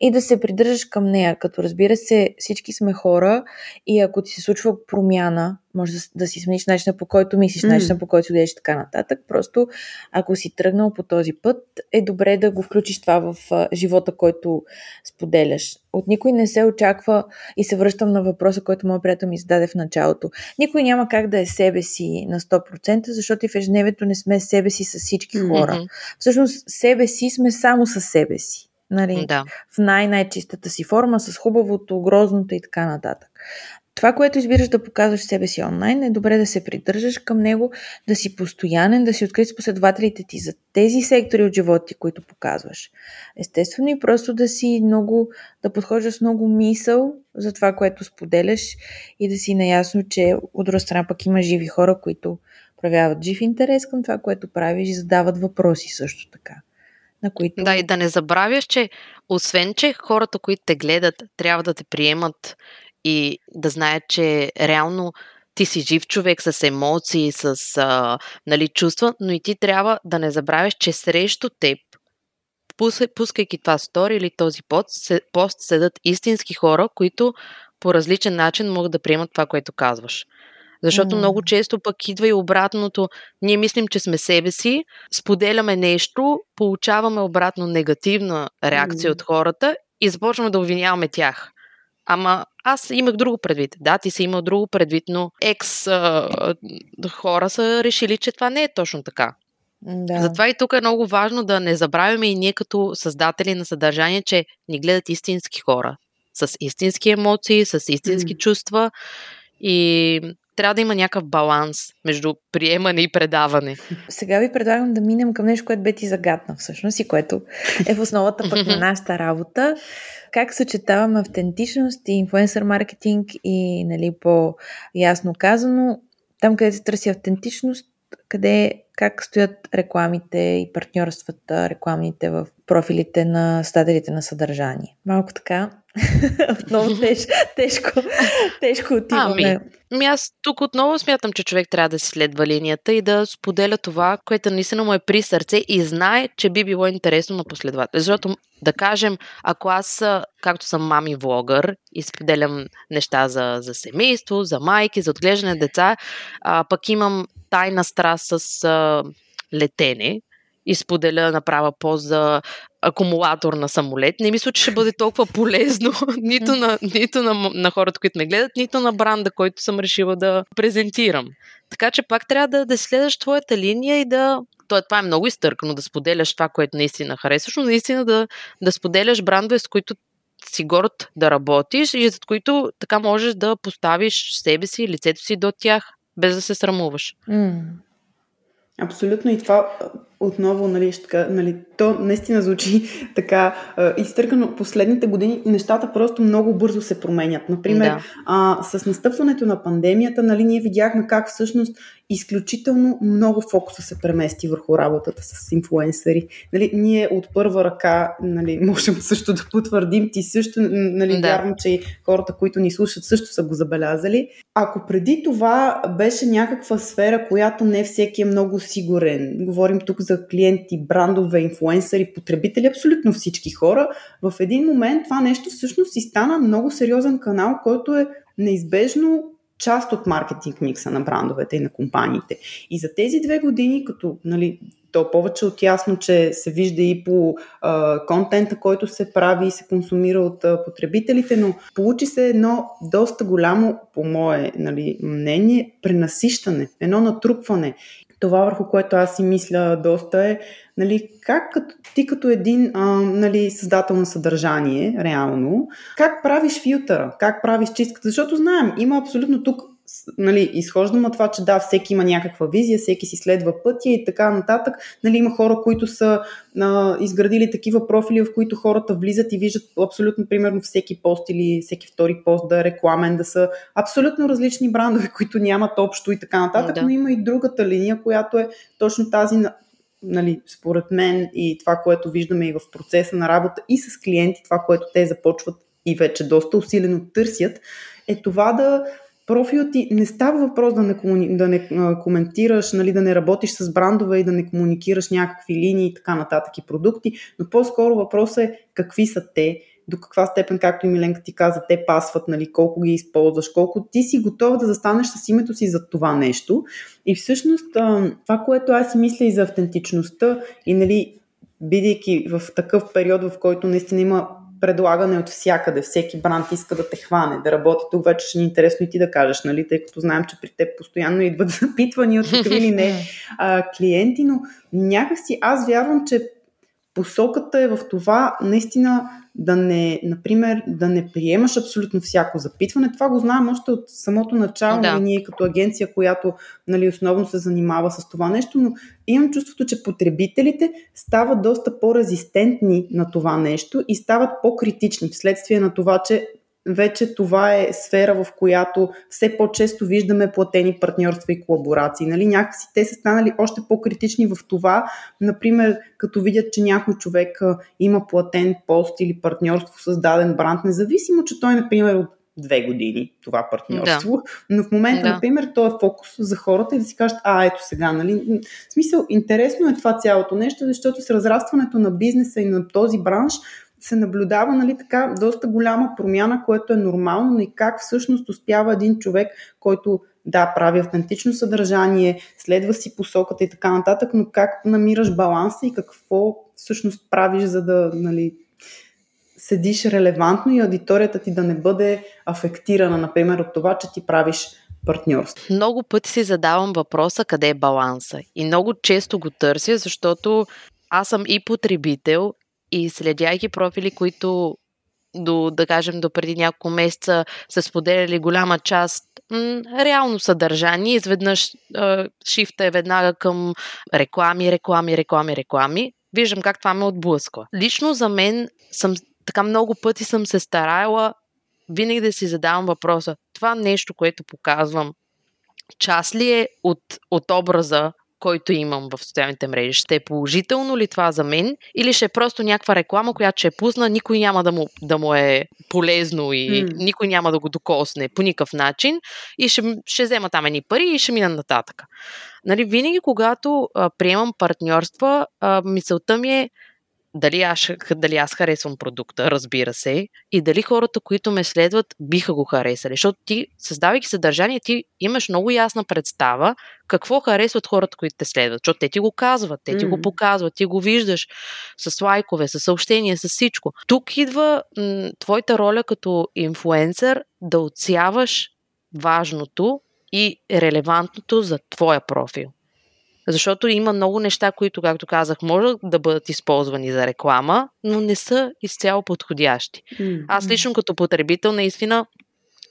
и да се придържаш към нея. Като разбира се, всички сме хора и ако ти се случва промяна може да, да си смениш начина по който мислиш, mm. начина по който седеш и така нататък. Просто ако си тръгнал по този път, е добре да го включиш това в а, живота, който споделяш. От никой не се очаква и се връщам на въпроса, който моят приятел ми зададе в началото. Никой няма как да е себе си на 100%, защото и в ежедневието не сме себе си с всички хора. Mm-hmm. Всъщност себе си сме само с себе си. Нали? Да. В най-най-чистата си форма, с хубавото, грозното и така нататък това, което избираш да показваш себе си онлайн, е добре да се придържаш към него, да си постоянен, да си открит с последователите ти за тези сектори от живота ти, които показваш. Естествено и просто да си много, да подхождаш с много мисъл за това, което споделяш и да си наясно, че от друга страна пък има живи хора, които проявяват жив интерес към това, което правиш и задават въпроси също така. на които... Да, и да не забравяш, че освен, че хората, които те гледат, трябва да те приемат и да знаят, че реално ти си жив човек с емоции, с а, нали, чувства, но и ти трябва да не забравяш, че срещу теб, пускайки това стори или този пост, пост седат истински хора, които по различен начин могат да приемат това, което казваш. Защото mm. много често пък идва и обратното. Ние мислим, че сме себе си, споделяме нещо, получаваме обратно негативна реакция mm. от хората и започваме да обвиняваме тях. Ама аз имах друго предвид. Да, ти си имал друго предвид, но екс а, хора са решили, че това не е точно така. Да. Затова и тук е много важно да не забравяме и ние като създатели на съдържание, че ни гледат истински хора. С истински емоции, с истински mm. чувства. И трябва да има някакъв баланс между приемане и предаване. Сега ви предлагам да минем към нещо, което бе ти загадна всъщност и което е в основата пък на [laughs] нашата работа. Как съчетаваме автентичност и инфлуенсър маркетинг и нали, по-ясно казано, там къде се търси автентичност, къде как стоят рекламите и партньорствата, рекламните в профилите на стателите на съдържание. Малко така [laughs] отново теж, тежко, тежко отиваме. Ами, аз тук отново смятам, че човек трябва да си следва линията и да споделя това, което наистина му е при сърце и знае, че би било интересно на последовател. Защото, да кажем, ако аз, както съм мами влогър и споделям неща за, за семейство, за майки, за отглеждане деца, а, пък имам тайна страст с а, летене, и споделя, направя пост за акумулатор на самолет. Не мисля, че ще бъде толкова полезно [laughs] нито, на, нито на, на хората, които ме гледат, нито на бранда, който съм решила да презентирам. Така че пак трябва да, да следваш твоята линия и да. То, това е много изтъркано, да споделяш това, което наистина харесваш, но наистина да, да споделяш брандове, с които си горд да работиш и за които така можеш да поставиш себе си, лицето си до тях, без да се срамуваш. Mm. Абсолютно. И това отново, нали, ще така, нали, то наистина звучи [laughs] така изтъркано. Последните години нещата просто много бързо се променят. Например, да. а, с настъпването на пандемията, нали, ние видяхме как всъщност изключително много фокуса се премести върху работата с инфлуенсъри. Нали, ние от първа ръка нали, [laughs] можем също да потвърдим, ти също, нали, да. вярвам, че хората, които ни слушат, също са го забелязали. Ако преди това беше някаква сфера, която не всеки е много сигурен, говорим тук за клиенти, брандове, инфлуенсъри, потребители, абсолютно всички хора, в един момент това нещо всъщност и стана много сериозен канал, който е неизбежно част от маркетинг микса на брандовете и на компаниите. И за тези две години, като нали, то повече от ясно, че се вижда и по а, контента, който се прави и се консумира от а, потребителите, но получи се едно доста голямо, по мое нали, мнение, пренасищане, едно натрупване това върху което аз си мисля доста е нали, как като, ти като един а, нали, създател на съдържание, реално, как правиш филтъра, как правиш чистката, защото знаем, има абсолютно тук нали, изхождам от това, че да, всеки има някаква визия, всеки си следва пътя и така нататък. Нали, има хора, които са а, изградили такива профили, в които хората влизат и виждат абсолютно, примерно, всеки пост или всеки втори пост да е рекламен, да са абсолютно различни брандове, които нямат общо и така нататък, да. но има и другата линия, която е точно тази нали, според мен и това, което виждаме и в процеса на работа и с клиенти, това, което те започват и вече доста усилено търсят, е това да профил ти не става въпрос да не, да не коментираш, нали, да не работиш с брандове и да не комуникираш някакви линии и така нататък и продукти, но по-скоро въпросът е какви са те, до каква степен, както и Миленка ти каза, те пасват, нали, колко ги използваш, колко ти си готов да застанеш с името си за това нещо. И всъщност това, което аз си мисля и за автентичността и нали, бидейки в такъв период, в който наистина има предлагане от всякъде. Всеки бранд иска да те хване, да работи тук. Вече ще ни е интересно и ти да кажеш, нали? Тъй като знаем, че при теб постоянно идват [laughs] запитвания от [laughs] какви ли не а, клиенти, но някакси аз вярвам, че посоката е в това наистина да не, например, да не приемаш абсолютно всяко запитване. Това го знаем още от самото начало, да. нали, ние като агенция, която нали, основно се занимава с това нещо, но имам чувството, че потребителите стават доста по-резистентни на това нещо и стават по-критични вследствие на това, че вече това е сфера, в която все по-често виждаме платени партньорства и колаборации. Нали? Някакси те са станали още по-критични в това, например, като видят, че някой човек има платен пост или партньорство с даден бранд, независимо, че той, например, от две години това партньорство. Да. Но в момента, да. например, то е фокус за хората и да си кажат, а, ето сега, нали? В смисъл, интересно е това цялото нещо, защото с разрастването на бизнеса и на този бранш се наблюдава нали, така доста голяма промяна, което е нормално, но и как всъщност успява един човек, който да, прави автентично съдържание, следва си посоката и така нататък, но как намираш баланса и какво всъщност правиш, за да нали, седиш релевантно и аудиторията ти да не бъде афектирана, например, от това, че ти правиш партньорство. Много пъти си задавам въпроса къде е баланса и много често го търся, защото аз съм и потребител и следяйки профили, които до, да кажем, до преди няколко месеца са споделяли голяма част м- реално съдържание, изведнъж е, шифта е веднага към реклами, реклами, реклами, реклами. Виждам как това ме отблъсква. Лично за мен съм така много пъти съм се старала винаги да си задавам въпроса, това нещо, което показвам, част ли е от, от образа, който имам в социалните мрежи? Ще е положително ли това за мен или ще е просто някаква реклама, която ще е пусна, никой няма да му, да му е полезно и mm. никой няма да го докосне по никакъв начин и ще, ще взема там едни пари и ще мина нататък. Нали, винаги, когато а, приемам партньорства, а, мисълта ми е дали аз, дали аз харесвам продукта, разбира се, и дали хората, които ме следват, биха го харесали. Защото ти, създавайки съдържание, ти имаш много ясна представа какво харесват хората, които те следват. Защото те ти го казват, те ти mm. го показват, ти го виждаш с лайкове, с съобщения, с всичко. Тук идва м- твоята роля като инфуенсър да отсяваш важното и релевантното за твоя профил. Защото има много неща, които, както казах, могат да бъдат използвани за реклама, но не са изцяло подходящи. Mm-hmm. Аз лично като потребител наистина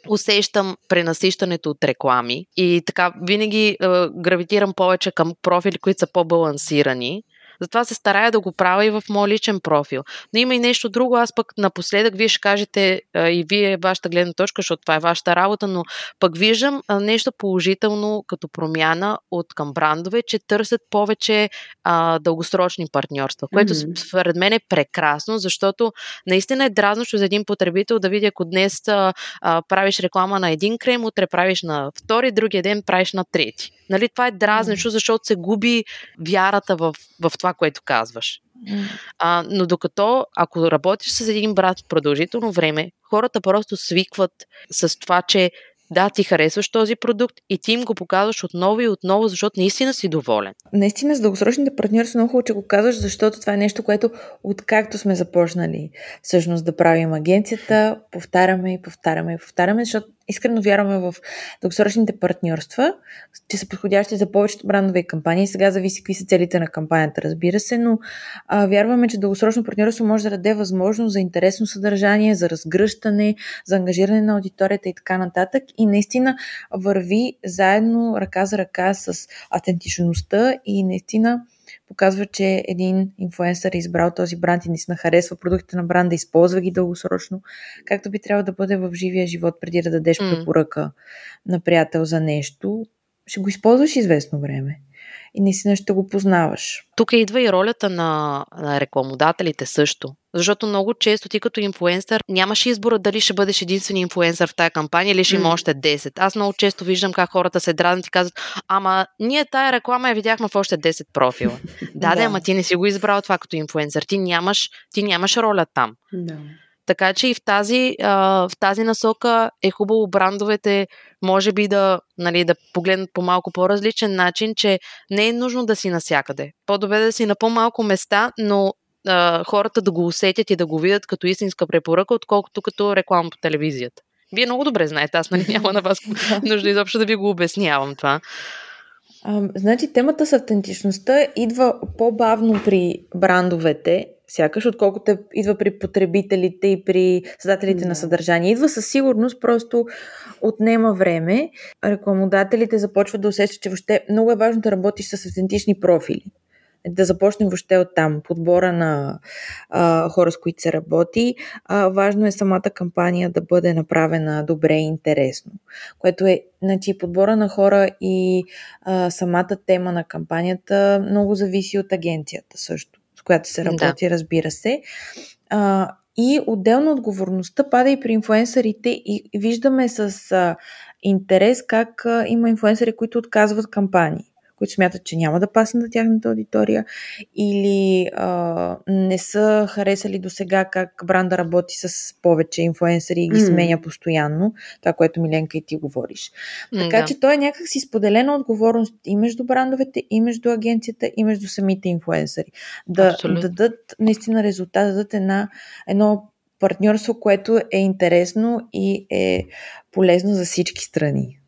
усещам пренасищането от реклами и така винаги е, гравитирам повече към профили, които са по-балансирани затова се старая да го правя и в моят личен профил. Но има и нещо друго. Аз пък напоследък вие ще кажете а, и вие вашата гледна точка, защото това е вашата работа, но пък виждам а, нещо положително като промяна от към брандове, че търсят повече а, дългосрочни партньорства, което mm-hmm. според мен е прекрасно, защото наистина е дразнощо за един потребител да види, ако днес а, а, правиш реклама на един крем, утре правиш на втори, другия ден правиш на трети. Нали, това е дразнещо, защото се губи вярата в, в това, което казваш. А, но докато, ако работиш с един брат продължително време, хората просто свикват с това, че да, ти харесваш този продукт и ти им го показваш отново и отново, защото наистина си доволен. Наистина, с дългосрочните партньори са много хубаво, че го казваш, защото това е нещо, което откакто сме започнали всъщност да правим агенцията, повтаряме и повтаряме и повтаряме, защото искрено вярваме в дългосрочните партньорства, че са подходящи за повечето брандове и кампании. Сега зависи какви са целите на кампанията, разбира се, но а, вярваме, че дългосрочно партньорство може да даде възможност за интересно съдържание, за разгръщане, за ангажиране на аудиторията и така нататък. И наистина върви заедно ръка за ръка с автентичността и наистина показва, че един инфуенсър е избрал този бранд и наистина харесва продуктите на бранда, използва ги дългосрочно, както би трябвало да бъде в живия живот, преди да дадеш препоръка на приятел за нещо, ще го използваш известно време и наистина ще го познаваш. Тук идва и ролята на, на рекламодателите също. Защото много често ти като инфуенсър нямаш избора дали ще бъдеш единствен инфуенсър в тази кампания или ще има още 10. Аз много често виждам как хората се дразнат и казват, ама ние тая реклама я видяхме в още 10 профила. [laughs] да, да, ама ти не си го избрал това като инфуенсър. Ти нямаш, ти нямаш роля там. Да. Така че и в тази, а, в тази насока е хубаво брандовете, може би да, нали, да погледнат по малко по-различен начин, че не е нужно да си насякъде. По-добре да си на по-малко места, но а, хората да го усетят и да го видят като истинска препоръка, отколкото като реклама по телевизията. Вие много добре знаете, аз нали [laughs] няма на вас нужда изобщо да ви го обяснявам това. А, значи темата с автентичността идва по-бавно при брандовете, сякаш, отколкото идва при потребителите и при създателите да. на съдържание. Идва със сигурност, просто отнема време. Рекламодателите започват да усещат, че въобще много е важно да работиш с автентични профили. да започнем въобще от там, подбора на а, хора, с които се работи. А, важно е самата кампания да бъде направена добре и интересно, което е, значи, подбора на хора и а, самата тема на кампанията много зависи от агенцията също, която се работи, да. разбира се. А, и отделно отговорността пада и при инфуенсърите и виждаме с а, интерес как а, има инфуенсъри, които отказват кампании които смятат, че няма да пасне на тяхната аудитория или а, не са харесали до сега как бранда работи с повече инфуенсъри и ги mm. сменя постоянно. Това, което Миленка и ти говориш. Така да. че то е някакси споделена отговорност и между брандовете, и между агенцията, и между самите инфуенсъри. Да, да дадат наистина резултат, да дадат една, едно партньорство, което е интересно и е полезно за всички страни.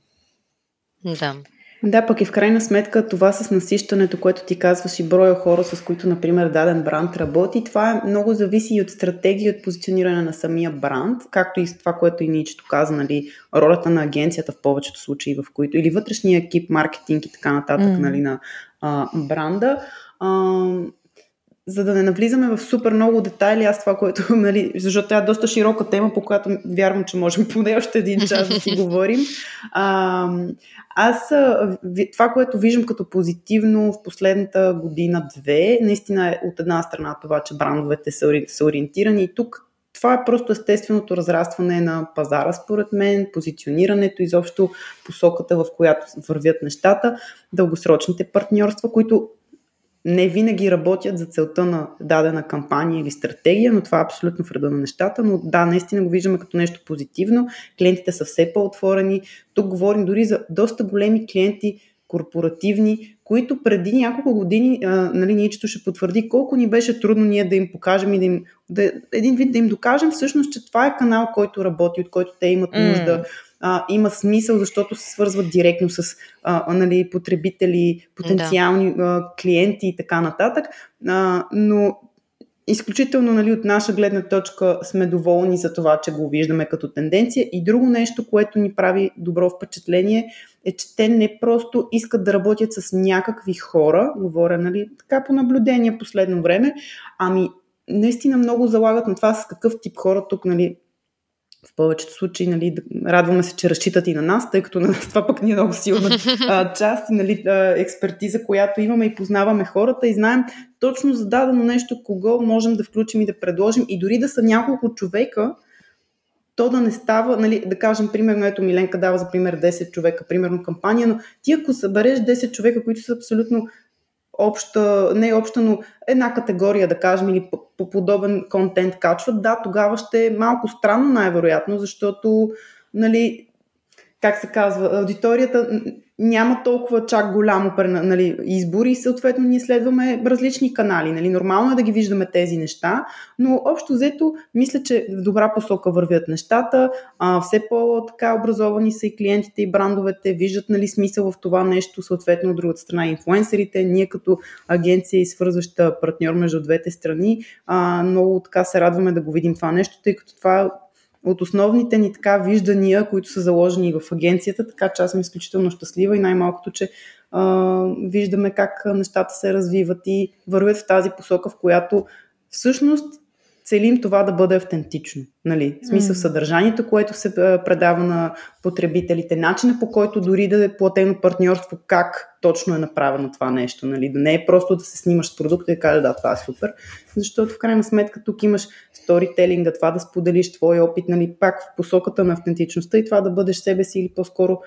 Да. Да, пък и в крайна сметка това с насищането, което ти казваш и броя хора, с които, например, даден бранд работи, това е много зависи и от стратегия, от позициониране на самия бранд, както и с това, което и Ничето каза, нали, ролята на агенцията в повечето случаи, в които, или вътрешния екип, маркетинг и така нататък, mm. нали, на а, бранда. А, за да не навлизаме в супер много детайли, аз това, което, [laughs] нали, защото тя е доста широка тема, по която вярвам, че можем [laughs] поне още един час да си [laughs] говорим. А, аз това, което виждам като позитивно в последната година-две, наистина е от една страна това, че брандовете са, са ориентирани и тук това е просто естественото разрастване на пазара, според мен, позиционирането, изобщо посоката, в която вървят нещата, дългосрочните партньорства, които не винаги работят за целта на дадена кампания или стратегия, но това е абсолютно в реда на нещата. Но да, наистина го виждаме като нещо позитивно. Клиентите са все по-отворени. Тук говорим дори за доста големи клиенти, корпоративни, които преди няколко години, а, нали, ние ще потвърди колко ни беше трудно ние да им покажем и да им, да, един вид да им докажем всъщност, че това е канал, който работи, от който те имат нужда. Mm а, има смисъл, защото се свързват директно с а, нали, потребители, потенциални да. а, клиенти и така нататък. А, но изключително нали, от наша гледна точка сме доволни за това, че го виждаме като тенденция. И друго нещо, което ни прави добро впечатление, е, че те не просто искат да работят с някакви хора, говоря нали, така по наблюдение последно време, ами наистина много залагат на това с какъв тип хора тук, нали, в повечето случаи, нали, радваме се, че разчитат и на нас, тъй като на нас това пък ни е много силна а, част нали, експертиза, която имаме и познаваме хората и знаем точно за дадено нещо, кого можем да включим и да предложим. И дори да са няколко човека, то да не става, нали, да кажем, примерно, ето Миленка дава за пример 10 човека, примерно кампания, но ти ако събереш 10 човека, които са абсолютно обща, не обща, но една категория, да кажем, или по, по подобен контент качват, да, тогава ще е малко странно най-вероятно, защото, нали, как се казва, аудиторията няма толкова чак голямо нали, избор и съответно ние следваме различни канали. Нали. Нормално е да ги виждаме тези неща, но общо взето мисля, че в добра посока вървят нещата. А, все по-така образовани са и клиентите и брандовете, виждат нали, смисъл в това нещо, съответно от другата страна инфлуенсерите. Ние като агенция и свързваща партньор между двете страни, а, много така се радваме да го видим това нещо, тъй като това от основните ни така виждания, които са заложени в агенцията, така че аз съм изключително щастлива и най-малкото, че а, виждаме как нещата се развиват и вървят в тази посока, в която всъщност целим това да бъде автентично. Нали? В смисъл съдържанието, което се предава на потребителите, начина по който дори да е платено партньорство, как точно е направено това нещо. Нали? Да не е просто да се снимаш с продукта и кажа да, това е супер. Защото в крайна сметка тук имаш сторителинга, това да споделиш твой опит, нали? пак в посоката на автентичността и това да бъдеш себе си или по-скоро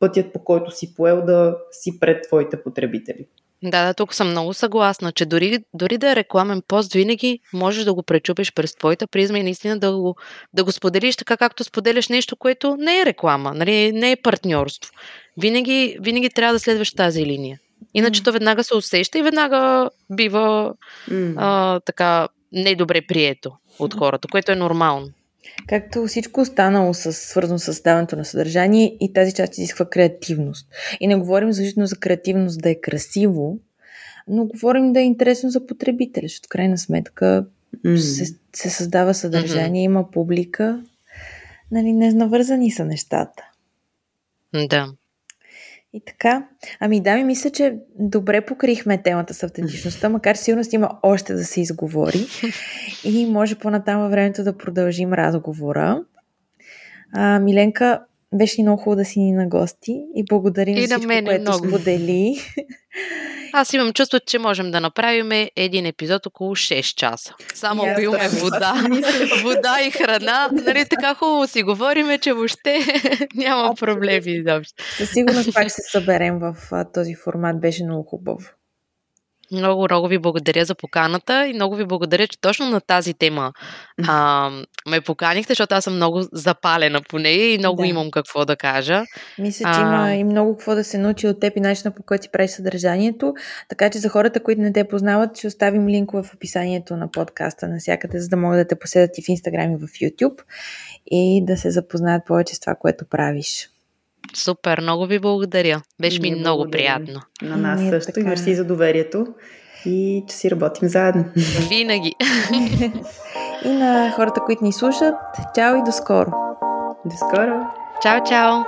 пътят по който си поел да си пред твоите потребители. Да, да, тук съм много съгласна, че дори, дори да е рекламен пост, винаги можеш да го пречупиш през твоята призма и наистина да го, да го споделиш така, както споделяш нещо, което не е реклама, нали, не е партньорство. Винаги, винаги трябва да следваш тази линия. Иначе mm. то веднага се усеща и веднага бива mm. а, така недобре прието от хората, което е нормално. Както всичко останало с, свързано с създаването на съдържание и тази част изисква креативност. И не говорим защитно за креативност да е красиво, но говорим да е интересно за потребителя, защото крайна сметка mm. се, се създава съдържание, mm-hmm. има публика, нали, не навързани са нещата. Да. И така. Ами да, ми мисля, че добре покрихме темата с автентичността, макар сигурно има още да се изговори. И може по-натам във времето да продължим разговора. А, Миленка, беше много хубаво да си ни на гости и благодарим и за всичко, което много. сподели. [laughs] Аз имам чувство, че можем да направим един епизод около 6 часа. Само имаме вода, [laughs] вода и храна. Нали, така хубаво си говориме, че въобще [laughs] няма проблеми изобщо. Със сигурност пак ще се съберем в този формат. Беше много хубаво. Много, много ви благодаря за поканата и много ви благодаря, че точно на тази тема а, ме поканихте, защото аз съм много запалена по нея и много да. имам какво да кажа. Мисля, че а... има и много какво да се научи от теб и начина по който си правиш съдържанието. Така че за хората, които не те познават, ще оставим линкове в описанието на подкаста навсякъде, за да могат да те последят и в Инстаграм и в YouTube и да се запознаят повече с това, което правиш. Супер, много ви благодаря. Беше ми много приятно. На нас Ние също така. и мерси за доверието и че си работим заедно. Винаги. [laughs] и на хората, които ни слушат, чао и до скоро. До скоро. Чао, чао.